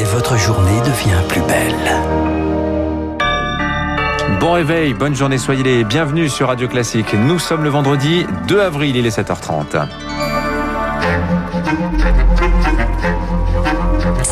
et votre journée devient plus belle. Bon réveil, bonne journée, soyez les bienvenus sur Radio Classique. Nous sommes le vendredi 2 avril, il est 7h30.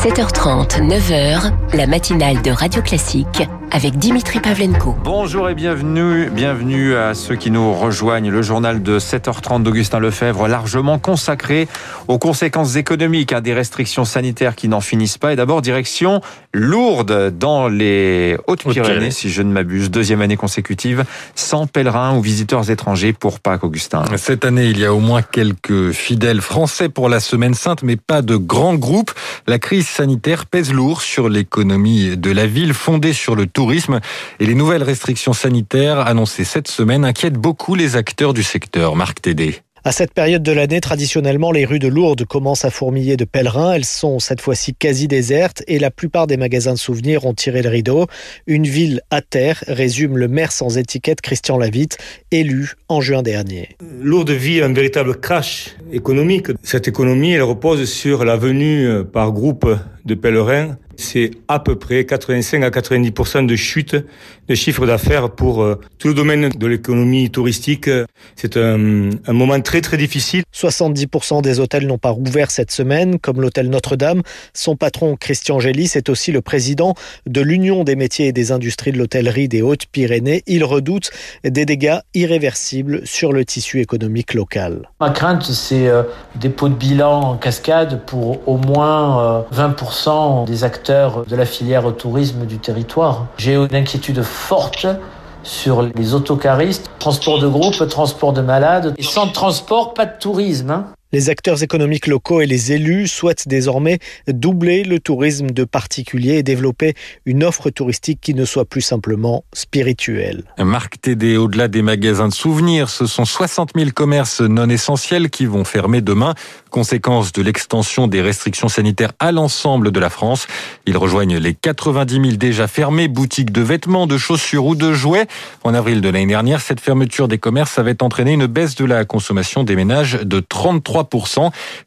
7h30, 9h, la matinale de Radio Classique avec Dimitri Pavlenko. Bonjour et bienvenue, bienvenue à ceux qui nous rejoignent. Le journal de 7h30 d'Augustin Lefebvre, largement consacré aux conséquences économiques hein, des restrictions sanitaires qui n'en finissent pas. Et d'abord, direction Lourdes, dans les Hautes-Pyrénées, si je ne m'abuse, deuxième année consécutive, sans pèlerins ou visiteurs étrangers pour Pâques, Augustin. Cette année, il y a au moins quelques fidèles français pour la Semaine Sainte, mais pas de grands groupes. La crise sanitaire pèse lourd sur l'économie de la ville, fondée sur le tourisme. Et les nouvelles restrictions sanitaires annoncées cette semaine inquiètent beaucoup les acteurs du secteur. Marc Tédé. À cette période de l'année, traditionnellement, les rues de Lourdes commencent à fourmiller de pèlerins. Elles sont cette fois-ci quasi désertes et la plupart des magasins de souvenirs ont tiré le rideau. Une ville à terre, résume le maire sans étiquette Christian Lavitte, élu en juin dernier. Lourdes vit un véritable crash économique. Cette économie, elle repose sur la venue par groupe de pèlerins c'est à peu près 85 à 90% de chute de chiffre d'affaires pour euh, tout le domaine de l'économie touristique. C'est un, un, moment très très difficile. 70% des hôtels n'ont pas rouvert cette semaine, comme l'hôtel Notre-Dame. Son patron Christian Gélis est aussi le président de l'Union des métiers et des industries de l'hôtellerie des Hautes-Pyrénées. Il redoute des dégâts irréversibles sur le tissu économique local. Ma crainte, c'est euh, dépôt de bilan en cascade pour au moins euh, 20% des acteurs de la filière tourisme du territoire. J'ai une inquiétude forte sur les autocaristes, transport de groupe, transport de malades. Et sans transport, pas de tourisme. Hein. Les acteurs économiques locaux et les élus souhaitent désormais doubler le tourisme de particuliers et développer une offre touristique qui ne soit plus simplement spirituelle. Marc Tédé, au-delà des magasins de souvenirs, ce sont 60 000 commerces non essentiels qui vont fermer demain, conséquence de l'extension des restrictions sanitaires à l'ensemble de la France. Ils rejoignent les 90 000 déjà fermés, boutiques de vêtements, de chaussures ou de jouets. En avril de l'année dernière, cette fermeture des commerces avait entraîné une baisse de la consommation des ménages de 33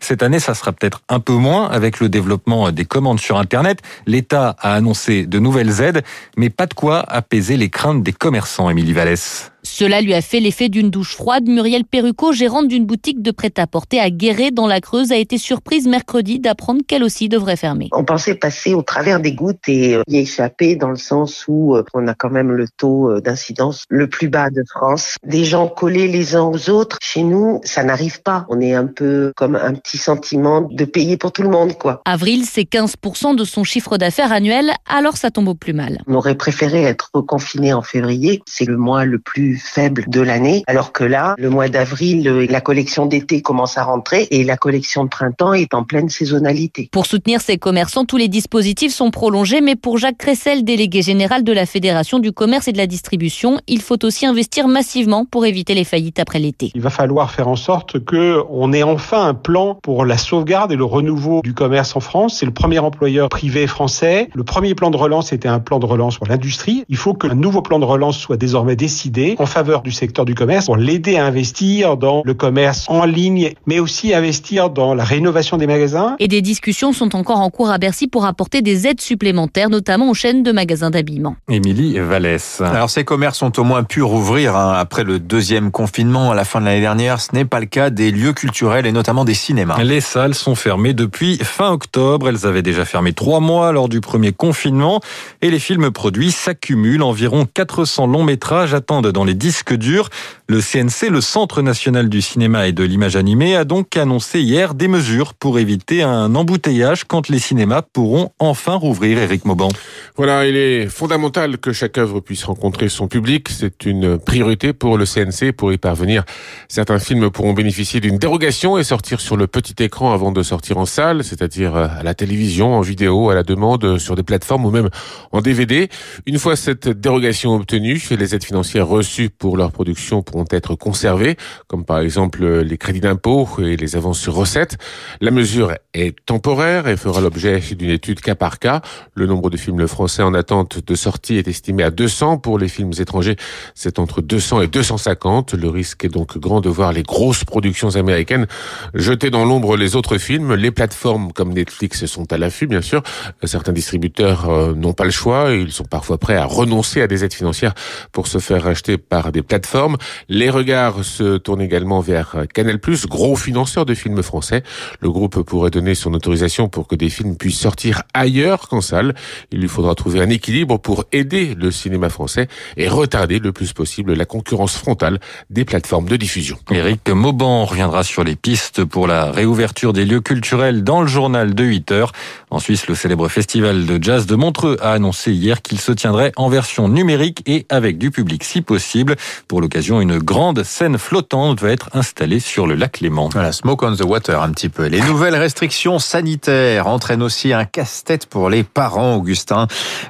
cette année, ça sera peut-être un peu moins avec le développement des commandes sur Internet. L'État a annoncé de nouvelles aides, mais pas de quoi apaiser les craintes des commerçants, Émilie Vallès. Cela lui a fait l'effet d'une douche froide. Muriel Perrucot, gérante d'une boutique de prêt-à-porter à Guéret dans la Creuse, a été surprise mercredi d'apprendre qu'elle aussi devrait fermer. On pensait passer au travers des gouttes et y échapper dans le sens où euh, on a quand même le taux euh, d'incidence le plus bas de France. Des gens collés les uns aux autres, chez nous, ça n'arrive pas. On est un peu comme un petit sentiment de payer pour tout le monde, quoi. Avril, c'est 15% de son chiffre d'affaires annuel, alors ça tombe au plus mal. On aurait préféré être reconfiné en février. C'est le mois le plus faible de l'année, alors que là, le mois d'avril, la collection d'été commence à rentrer et la collection de printemps est en pleine saisonnalité. Pour soutenir ces commerçants, tous les dispositifs sont prolongés, mais pour Jacques Cressel, délégué général de la Fédération du commerce et de la distribution, il faut aussi investir massivement pour éviter les faillites après l'été. Il va falloir faire en sorte que on ait enfin un plan pour la sauvegarde et le renouveau du commerce en France. C'est le premier employeur privé français. Le premier plan de relance était un plan de relance pour l'industrie. Il faut qu'un nouveau plan de relance soit désormais décidé en faveur du secteur du commerce pour l'aider à investir dans le commerce en ligne, mais aussi investir dans la rénovation des magasins. Et des discussions sont encore en cours à Bercy pour apporter des aides supplémentaires, notamment aux chaînes de magasins d'habillement. Émilie Vallès. Alors ces commerces ont au moins pu rouvrir hein, après le deuxième confinement à la fin de l'année dernière. Ce n'est pas le cas des lieux culturels et notamment des cinémas. Les salles sont fermées depuis fin octobre. Elles avaient déjà fermé trois mois lors du premier confinement et les films produits s'accumulent. Environ 400 longs métrages attendent dans les disques durs. Le CNC, le Centre national du cinéma et de l'image animée, a donc annoncé hier des mesures pour éviter un embouteillage quand les cinémas pourront enfin rouvrir. Eric Mauban. Voilà, il est fondamental que chaque œuvre puisse rencontrer son public. C'est une priorité pour le CNC. Pour y parvenir, certains films pourront bénéficier d'une dérogation et sortir sur le petit écran avant de sortir en salle, c'est-à-dire à la télévision, en vidéo, à la demande, sur des plateformes ou même en DVD. Une fois cette dérogation obtenue, les aides financières reçues pour leur production pourront être conservés, comme par exemple les crédits d'impôt et les avances sur recettes. La mesure est temporaire et fera l'objet d'une étude cas par cas. Le nombre de films français en attente de sortie est estimé à 200. Pour les films étrangers, c'est entre 200 et 250. Le risque est donc grand de voir les grosses productions américaines jeter dans l'ombre les autres films. Les plateformes comme Netflix sont à l'affût, bien sûr. Certains distributeurs euh, n'ont pas le choix. Ils sont parfois prêts à renoncer à des aides financières pour se faire racheter par des plateformes. Les regards se tournent également vers Canal+, gros financeur de films français. Le groupe pourrait donner son autorisation pour que des films puissent sortir ailleurs qu'en salle. Il lui faudra trouver un équilibre pour aider le cinéma français et retarder le plus possible la concurrence frontale des plateformes de diffusion. Éric Mauban reviendra sur les pistes pour la réouverture des lieux culturels dans le journal de 8 heures. En Suisse, le célèbre festival de jazz de Montreux a annoncé hier qu'il se tiendrait en version numérique et avec du public si possible. Pour l'occasion, une grande scène flottante va être installée sur le lac Léman. Voilà, smoke on the water un petit peu. Les nouvelles restrictions sanitaires entraînent aussi un casse-tête pour les parents, Augustin.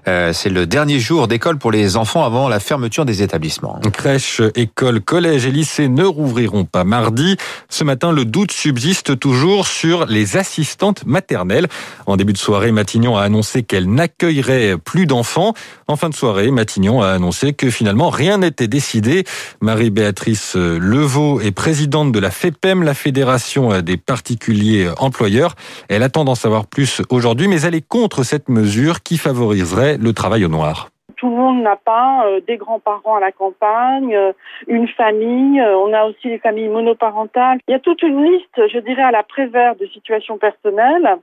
Euh, c'est le dernier jour d'école pour les enfants avant la fermeture des établissements. Crèches, écoles, collèges et lycées ne rouvriront pas mardi. Ce matin, le doute subsiste toujours sur les assistantes maternelles. En début de soirée, Matignon a annoncé qu'elle n'accueillerait plus d'enfants. En fin de soirée, Matignon a annoncé que finalement rien n'était décidé. Marie-Béatrice Levaux est présidente de la FEPEM, la Fédération des particuliers employeurs. Elle attend d'en savoir plus aujourd'hui, mais elle est contre cette mesure qui favoriserait le travail au noir tout le monde n'a pas euh, des grands-parents à la campagne, euh, une famille, euh, on a aussi les familles monoparentales. Il y a toute une liste, je dirais, à la prévère de situations personnelles.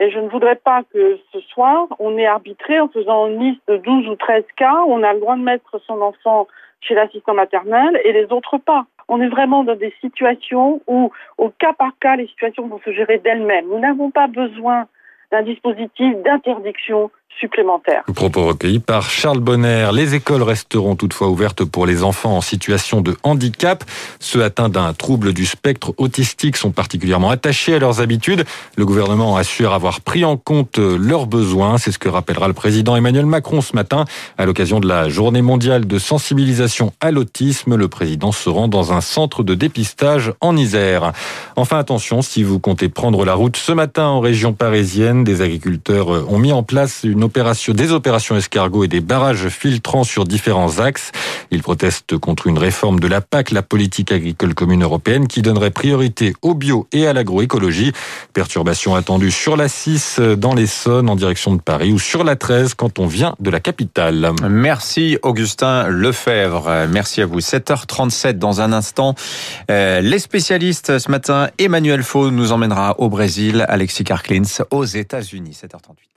Et je ne voudrais pas que ce soir, on ait arbitré en faisant une liste de 12 ou 13 cas, on a le droit de mettre son enfant chez l'assistant maternel et les autres pas. On est vraiment dans des situations où, au cas par cas, les situations vont se gérer d'elles-mêmes. Nous n'avons pas besoin d'un dispositif d'interdiction supplémentaire. Propos recueillis par Charles Bonner. Les écoles resteront toutefois ouvertes pour les enfants en situation de handicap. Ceux atteints d'un trouble du spectre autistique sont particulièrement attachés à leurs habitudes. Le gouvernement assure avoir pris en compte leurs besoins. C'est ce que rappellera le président Emmanuel Macron ce matin à l'occasion de la journée mondiale de sensibilisation à l'autisme. Le président se rend dans un centre de dépistage en Isère. Enfin, attention, si vous comptez prendre la route ce matin en région parisienne, des agriculteurs ont mis en place une des opérations escargots et des barrages filtrants sur différents axes. Ils protestent contre une réforme de la PAC, la politique agricole commune européenne, qui donnerait priorité au bio et à l'agroécologie. Perturbations attendues sur la 6 dans l'Essonne en direction de Paris ou sur la 13 quand on vient de la capitale. Merci Augustin Lefebvre. Merci à vous. 7h37 dans un instant. Euh, les spécialistes ce matin, Emmanuel Faux nous emmènera au Brésil, Alexis Karklins aux États-Unis. 7h38.